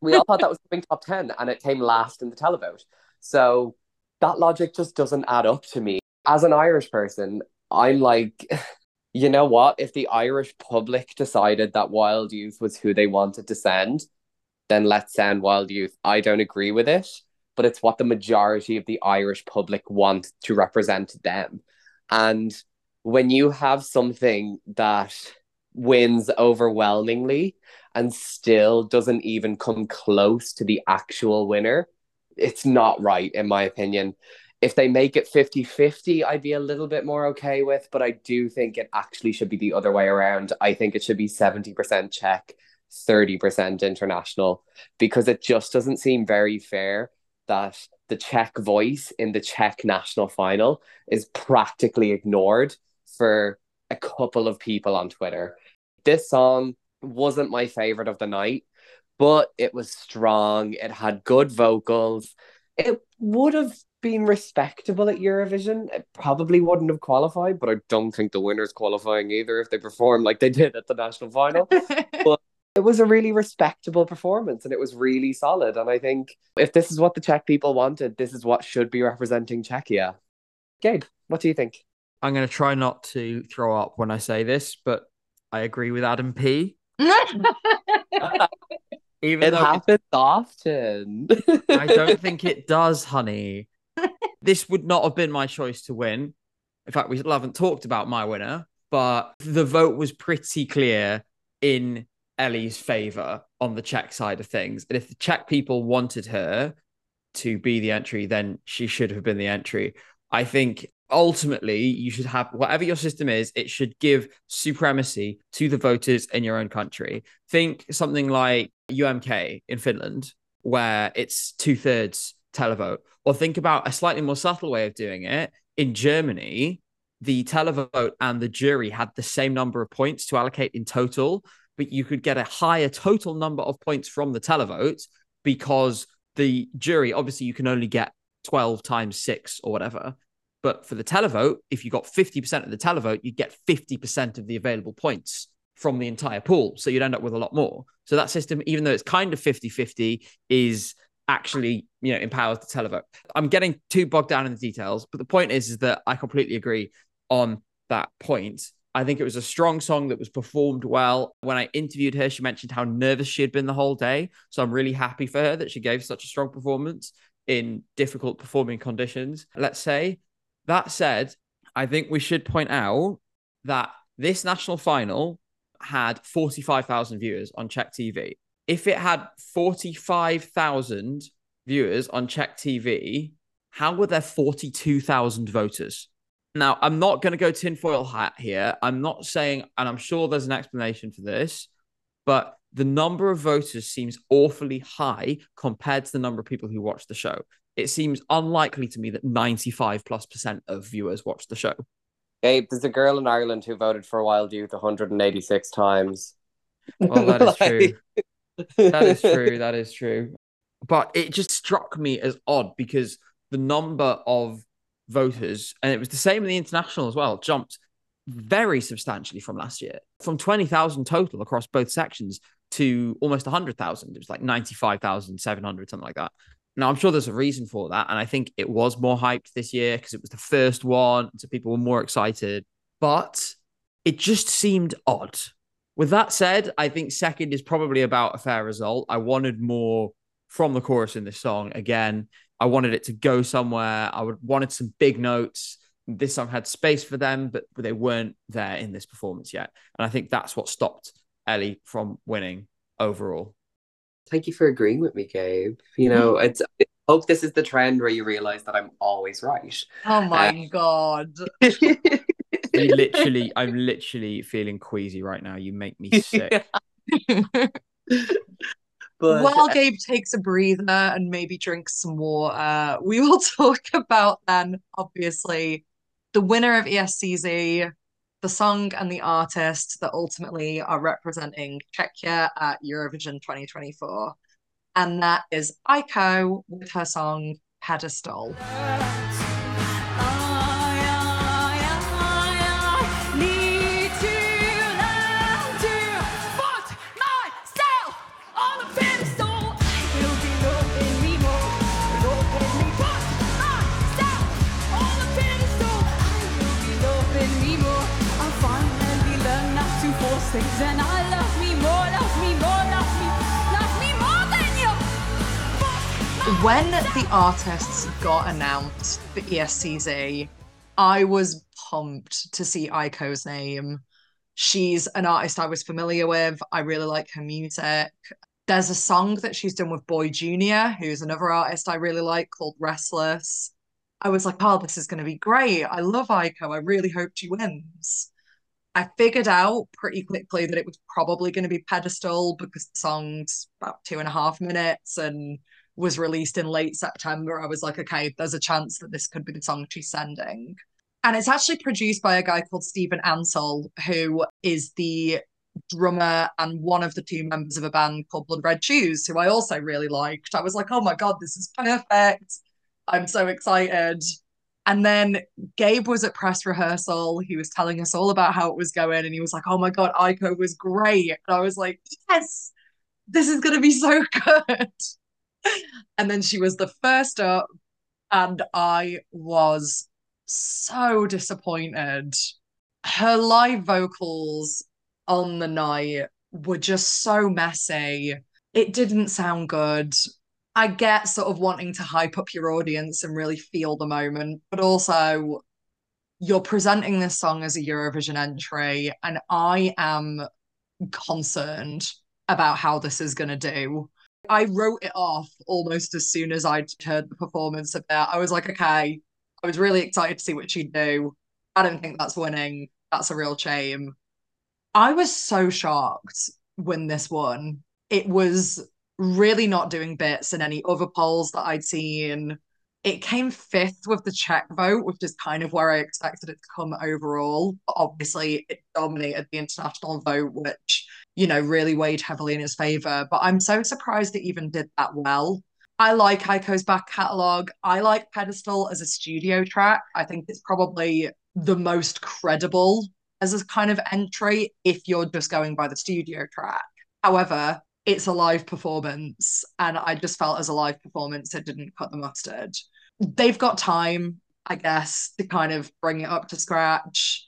we all thought that was coming top 10 and it came last in the televote. So that logic just doesn't add up to me. As an Irish person, I'm like, you know what? If the Irish public decided that Wild Youth was who they wanted to send, then let's send Wild Youth. I don't agree with it, but it's what the majority of the Irish public want to represent them. And when you have something that wins overwhelmingly and still doesn't even come close to the actual winner, it's not right, in my opinion. If they make it 50 50, I'd be a little bit more okay with, but I do think it actually should be the other way around. I think it should be 70% Czech, 30% international, because it just doesn't seem very fair that the Czech voice in the Czech national final is practically ignored for a couple of people on Twitter. This song wasn't my favorite of the night, but it was strong. It had good vocals. It would have been respectable at Eurovision. It probably wouldn't have qualified, but I don't think the winner's qualifying either if they perform like they did at the national final. but It was a really respectable performance and it was really solid. And I think if this is what the Czech people wanted, this is what should be representing Czechia. Gabe, what do you think? I'm going to try not to throw up when I say this, but I agree with Adam P. Even It though happens often. I don't think it does, honey. this would not have been my choice to win. In fact, we still haven't talked about my winner, but the vote was pretty clear in Ellie's favor on the Czech side of things. And if the Czech people wanted her to be the entry, then she should have been the entry. I think ultimately you should have whatever your system is, it should give supremacy to the voters in your own country. Think something like UMK in Finland, where it's two thirds televote, or think about a slightly more subtle way of doing it in Germany. The televote and the jury had the same number of points to allocate in total, but you could get a higher total number of points from the televote because the jury, obviously, you can only get 12 times six or whatever. But for the televote, if you got 50% of the televote, you'd get 50% of the available points from the entire pool. So you'd end up with a lot more. So that system, even though it's kind of 50 50, is actually, you know, empowers the televote. I'm getting too bogged down in the details, but the point is, is that I completely agree on that point. I think it was a strong song that was performed well. When I interviewed her, she mentioned how nervous she had been the whole day. So I'm really happy for her that she gave such a strong performance in difficult performing conditions, let's say. That said, I think we should point out that this national final had 45,000 viewers on Czech TV. If it had 45,000 viewers on Czech TV, how were there 42,000 voters? Now, I'm not going to go tinfoil hat here. I'm not saying, and I'm sure there's an explanation for this, but the number of voters seems awfully high compared to the number of people who watch the show. It seems unlikely to me that 95 plus percent of viewers watch the show. Gabe, there's a girl in Ireland who voted for Wild Youth 186 times. Well, that is true. That is true. That is true. But it just struck me as odd because the number of voters, and it was the same in the international as well, jumped very substantially from last year, from 20,000 total across both sections to almost 100,000. It was like 95,700, something like that. Now, I'm sure there's a reason for that. And I think it was more hyped this year because it was the first one. So people were more excited. But it just seemed odd. With that said, I think second is probably about a fair result. I wanted more from the chorus in this song. Again, I wanted it to go somewhere. I would wanted some big notes. This song had space for them, but they weren't there in this performance yet. And I think that's what stopped Ellie from winning overall. Thank you for agreeing with me, Gabe. You mm-hmm. know, it's I hope this is the trend where you realize that I'm always right. Oh my um, god. You literally, I'm literally feeling queasy right now. You make me sick. But While uh, Gabe takes a breather and maybe drinks some water, we will talk about then, obviously, the winner of ESCZ, the song and the artist that ultimately are representing Czechia at Eurovision 2024. And that is Aiko with her song Pedestal. Artists got announced for ESCZ, I was pumped to see Aiko's name. She's an artist I was familiar with. I really like her music. There's a song that she's done with Boy Jr., who's another artist I really like called Restless. I was like, oh, this is going to be great. I love Aiko. I really hope she wins. I figured out pretty quickly that it was probably going to be Pedestal because the song's about two and a half minutes and was released in late September. I was like, okay, there's a chance that this could be the song she's sending. And it's actually produced by a guy called Steven Ansell, who is the drummer and one of the two members of a band called Blood Red Shoes, who I also really liked. I was like, oh my God, this is perfect. I'm so excited. And then Gabe was at press rehearsal. He was telling us all about how it was going. And he was like, oh my God, Aiko was great. And I was like, yes, this is going to be so good. And then she was the first up. And I was so disappointed. Her live vocals on the night were just so messy. It didn't sound good. I get sort of wanting to hype up your audience and really feel the moment, but also you're presenting this song as a Eurovision entry, and I am concerned about how this is going to do. I wrote it off almost as soon as I'd heard the performance of that. I was like, okay, I was really excited to see what she'd do. I don't think that's winning. That's a real shame. I was so shocked when this won. It was really not doing bits in any other polls that I'd seen. It came fifth with the Czech vote, which is kind of where I expected it to come overall. But obviously, it dominated the international vote, which, you know, really weighed heavily in his favour. But I'm so surprised it even did that well. I like Aiko's back catalogue. I like Pedestal as a studio track. I think it's probably the most credible as a kind of entry if you're just going by the studio track. However, it's a live performance, and I just felt as a live performance, it didn't cut the mustard. They've got time, I guess, to kind of bring it up to scratch.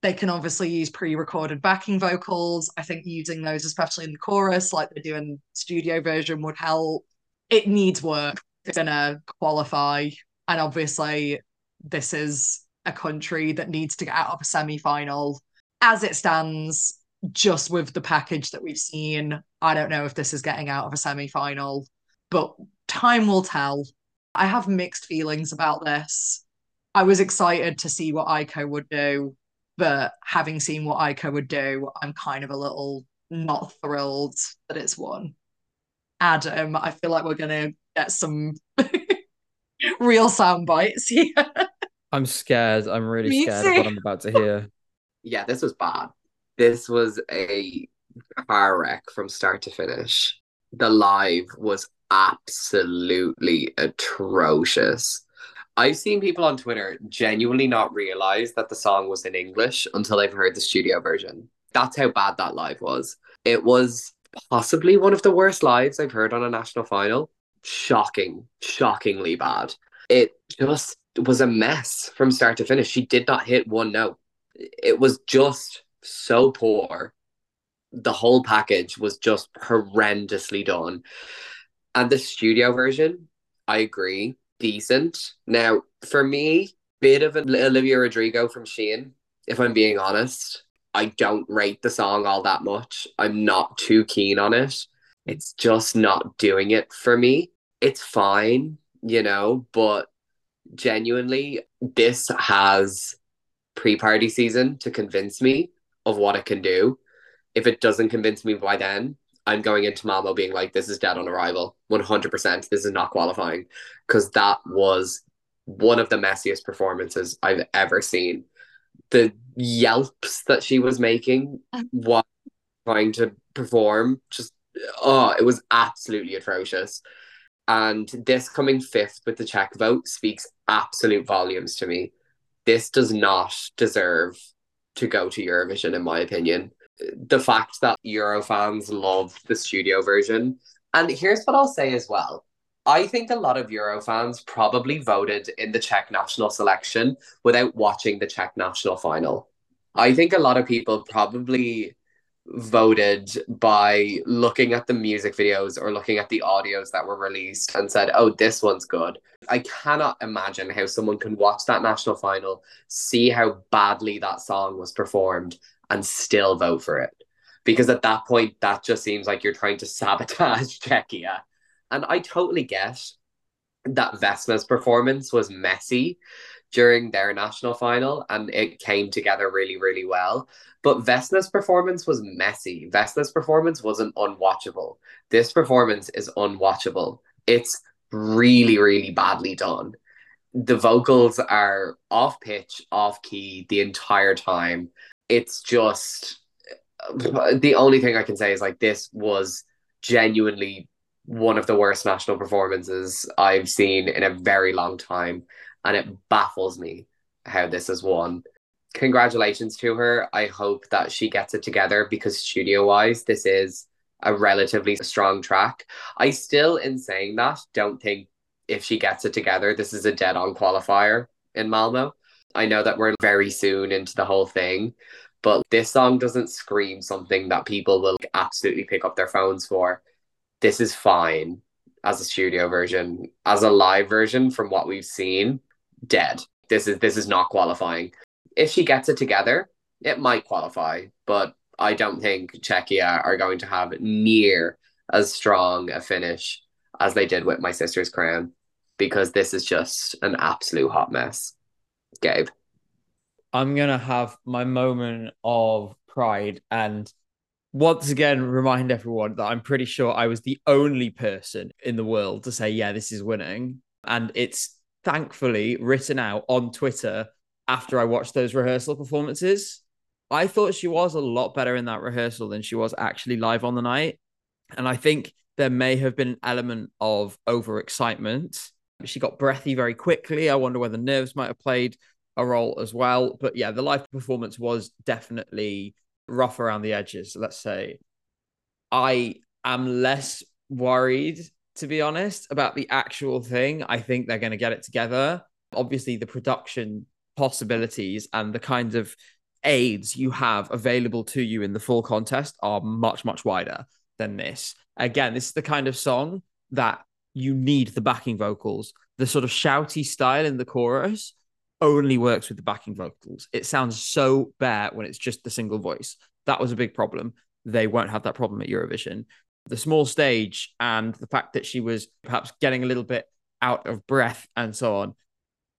They can obviously use pre recorded backing vocals. I think using those, especially in the chorus, like they do in studio version, would help. It needs work. It's to qualify. And obviously, this is a country that needs to get out of a semi final. As it stands, just with the package that we've seen, I don't know if this is getting out of a semi final, but time will tell. I have mixed feelings about this. I was excited to see what Aiko would do, but having seen what Aiko would do, I'm kind of a little not thrilled that it's won. Adam, I feel like we're going to get some real sound bites here. I'm scared. I'm really Me scared of what. I'm about to hear. Yeah, this was bad. This was a car wreck from start to finish. The live was absolutely atrocious. I've seen people on Twitter genuinely not realize that the song was in English until they've heard the studio version. That's how bad that live was. It was possibly one of the worst lives I've heard on a national final. Shocking, shockingly bad. It just was a mess from start to finish. She did not hit one note. It was just so poor. The whole package was just horrendously done. And the studio version, I agree, decent. Now, for me, bit of an Olivia Rodrigo from Shein, if I'm being honest. I don't rate the song all that much. I'm not too keen on it. It's just not doing it for me. It's fine, you know, but genuinely, this has pre party season to convince me of what it can do. If it doesn't convince me by then, I'm going into Malmo being like, this is dead on arrival. 100%. This is not qualifying. Because that was one of the messiest performances I've ever seen. The yelps that she was making while trying to perform, just, oh, it was absolutely atrocious. And this coming fifth with the Czech vote speaks absolute volumes to me. This does not deserve to go to Eurovision, in my opinion. The fact that Euro fans love the studio version. And here's what I'll say as well. I think a lot of Euro fans probably voted in the Czech national selection without watching the Czech national final. I think a lot of people probably voted by looking at the music videos or looking at the audios that were released and said, oh, this one's good. I cannot imagine how someone can watch that national final, see how badly that song was performed, and still vote for it. Because at that point, that just seems like you're trying to sabotage Czechia. And I totally get that Vesna's performance was messy during their national final and it came together really, really well. But Vesna's performance was messy. Vesna's performance wasn't unwatchable. This performance is unwatchable. It's really, really badly done. The vocals are off pitch, off key the entire time. It's just the only thing I can say is like this was genuinely one of the worst national performances I've seen in a very long time. And it baffles me how this has won. Congratulations to her. I hope that she gets it together because studio wise, this is a relatively strong track. I still, in saying that, don't think if she gets it together, this is a dead on qualifier in Malmo. I know that we're very soon into the whole thing, but this song doesn't scream something that people will absolutely pick up their phones for. This is fine as a studio version. As a live version, from what we've seen, dead. This is this is not qualifying. If she gets it together, it might qualify, but I don't think Czechia are going to have near as strong a finish as they did with my sister's crown because this is just an absolute hot mess. Gabe. I'm gonna have my moment of pride and once again remind everyone that I'm pretty sure I was the only person in the world to say, yeah, this is winning. And it's thankfully written out on Twitter after I watched those rehearsal performances. I thought she was a lot better in that rehearsal than she was actually live on the night. And I think there may have been an element of overexcitement. She got breathy very quickly. I wonder whether nerves might have played a role as well. But yeah, the live performance was definitely rough around the edges, let's say. I am less worried, to be honest, about the actual thing. I think they're going to get it together. Obviously, the production possibilities and the kinds of aids you have available to you in the full contest are much, much wider than this. Again, this is the kind of song that you need the backing vocals. The sort of shouty style in the chorus only works with the backing vocals. It sounds so bare when it's just the single voice. That was a big problem. They won't have that problem at Eurovision. The small stage and the fact that she was perhaps getting a little bit out of breath and so on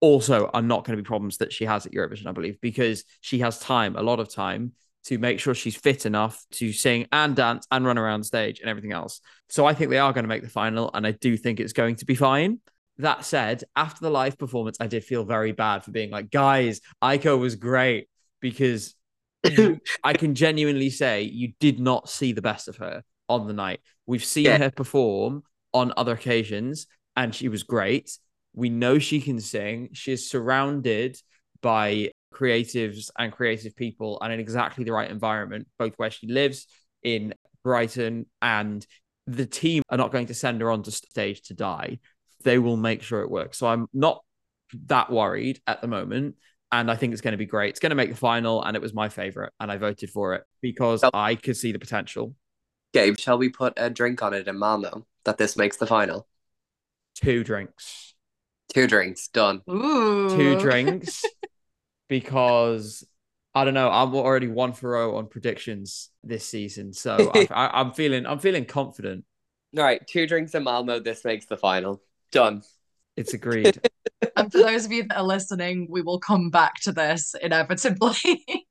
also are not going to be problems that she has at Eurovision, I believe, because she has time, a lot of time to make sure she's fit enough to sing and dance and run around stage and everything else. So I think they are going to make the final, and I do think it's going to be fine. That said, after the live performance, I did feel very bad for being like, guys, Aiko was great because I can genuinely say you did not see the best of her on the night. We've seen Yeah. her perform on other occasions, and she was great. We know she can sing. She is surrounded by creatives and creative people and in exactly the right environment, both where she lives in Brighton and the team are not going to send her onto stage to die. They will make sure it works. So I'm not that worried at the moment. And I think it's going to be great. It's going to make the final, and it was my favorite, and I voted for it because Well- I could see the potential. Gabe, shall we put a drink on it in Malmo that this makes the final? Two drinks, Two drinks, done. Ooh. two drinks, because I don't know. I'm already one for zero on predictions this season, so I, I, I'm feeling I'm feeling confident. All right, two drinks in Malmo, this makes the final. Done. It's agreed. And for those of you that are listening, we will come back to this inevitably.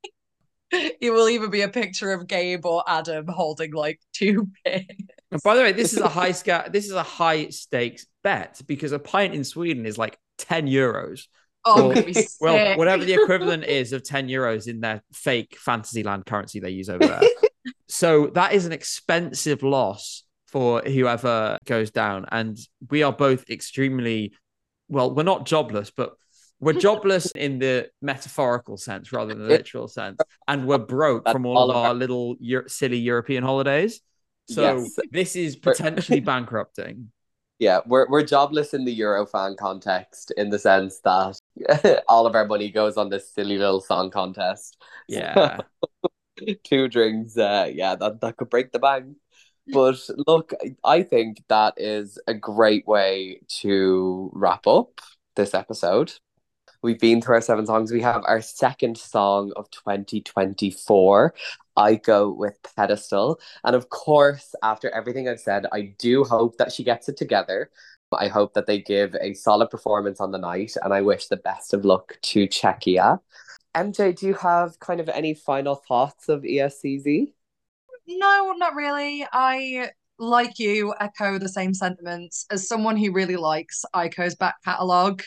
it will either be a picture of Gabe or Adam holding like two beers. And by the way, this is a high sca- This is a high stakes bet because a pint in Sweden is like ten euros. Oh, Well- I'm gonna be sick. Well, whatever the equivalent is of 10 euros in their fake Fantasyland currency they use over there. so that is an expensive loss for whoever goes down. And we are both extremely, well, we're not jobless, but we're jobless in the metaphorical sense rather than the literal sense. And we're broke That's from all of our little Eu- silly European holidays. So Yes. this is potentially bankrupting. Yeah, we're we're jobless in the Eurofan context in the sense that all of our money goes on this silly little song contest. Yeah. two drinks, uh, yeah, that, that could break the bank. But look, I think that is a great way to wrap up this episode. We've been through our seven songs. We have our second song of 2024, Aiko with Pedestal. And of course, after everything I've said, I do hope that she gets it together. I hope that they give a solid performance on the night, and I wish the best of luck to Czechia. MJ, do you have kind of any final thoughts of ESCZ? No, not really. I, like you, echo the same sentiments. As someone who really likes Aiko's back catalogue,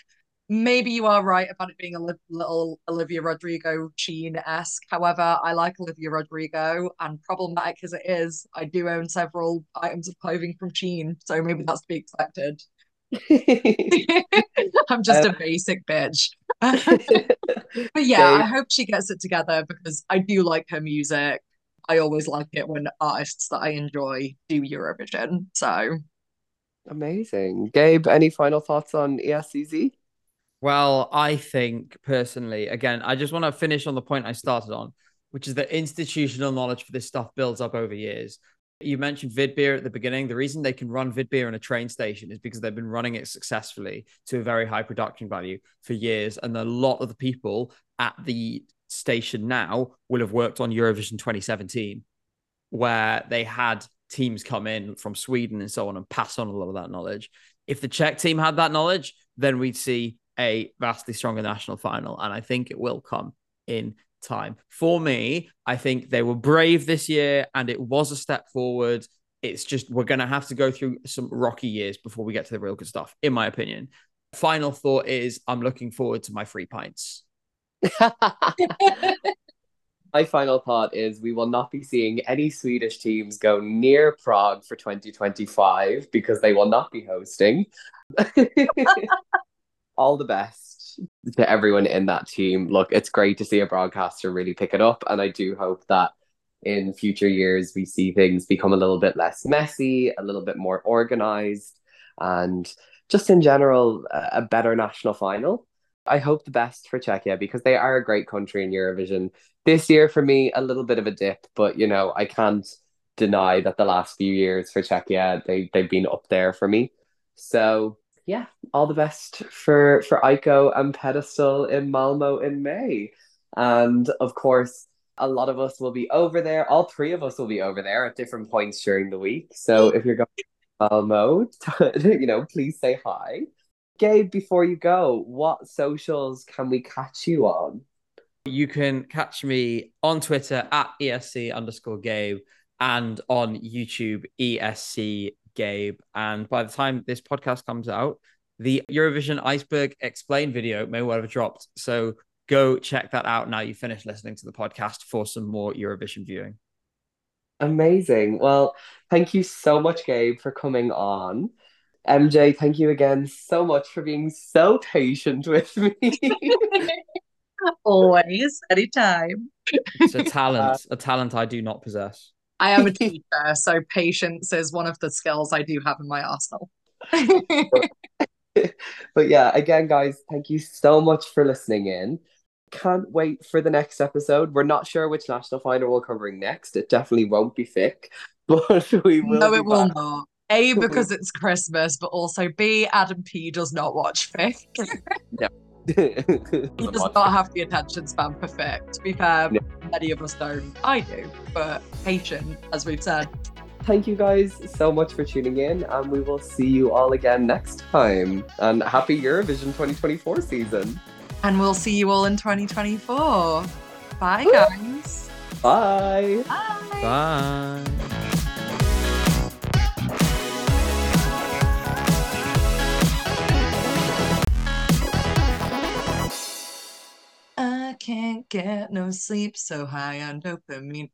maybe you are right about it being a li- little Olivia Rodrigo Shein-esque. However, I like Olivia Rodrigo, and problematic as it is, I do own several items of clothing from Shein, so maybe that's to be expected. I'm just a uh, basic bitch. But yeah, I hope she gets it together because I do like her music. I always like it when artists that I enjoy do Eurovision. So Amazing. Gabe, any final thoughts on ESCZ? Well, I think personally, again, I just want to finish on the point I started on, which is that institutional knowledge for this stuff builds up over years. You mentioned Vidbir at the beginning. The reason they can run Vidbir in a train station is because they've been running it successfully to a very high production value for years. And a lot of the people at the station now will have worked on Eurovision 2017, where they had teams come in from Sweden and so on and pass on a lot of that knowledge. If the Czech team had that knowledge, then we'd see a vastly stronger national final. And I think it will come in time. For me, I think they were brave this year and it was a step forward. It's just we're going to have to go through some rocky years before we get to the real good stuff, in my opinion. Final thought is I'm looking forward to my free pints. My final thought is we will not be seeing any Swedish teams go near Prague for 2025 because they will not be hosting. All the best to everyone in that team. Look, it's great to see a broadcaster really pick it up, and I do hope that in future years we see things become a little bit less messy, a little bit more organized, and just in general, a better national final. I hope the best for Czechia because they are a great country in Eurovision. This year, for me, a little bit of a dip, but you know, I can't deny that the last few years for Czechia, they they've been up there for me. So yeah, all the best for for Aiko and Pedestal in Malmo in May. And of course, a lot of us will be over there. All three of us will be over there at different points during the week. So if you're going to Malmo, you know, please say hi. Gabe, before you go, what socials can we catch you on? You can catch me on Twitter at ESC underscore Gabe and on YouTube, ESC Gabe. And by the time this podcast comes out, the Eurovision Iceberg Explain video may well have dropped. So go check that out now you finished listening to the podcast for some more Eurovision viewing. Amazing. Well, thank you so much, Gabe, for coming on. MJ, thank you again so much for being so patient with me. always, anytime. It's a talent, a talent I do not possess. I am a teacher, so patience is one of the skills I do have in my arsenal. But yeah, again, guys, thank you so much for listening in. Can't wait for the next episode. We're not sure which national final we're covering next. It definitely won't be FiK, but we will no, it will back. not. A, because it's Christmas, but also B, Adam P does not watch FiK. He does not have the attention span perfect. To be fair, No. many of us don't. I do, but patient, as we've said. Thank you guys so much for tuning in, and we will see you all again next time. And happy Eurovision 2024 season. And we'll see you all in 2024. Bye, guys. Bye. Bye. Bye. Can't get no sleep, so high on dopamine.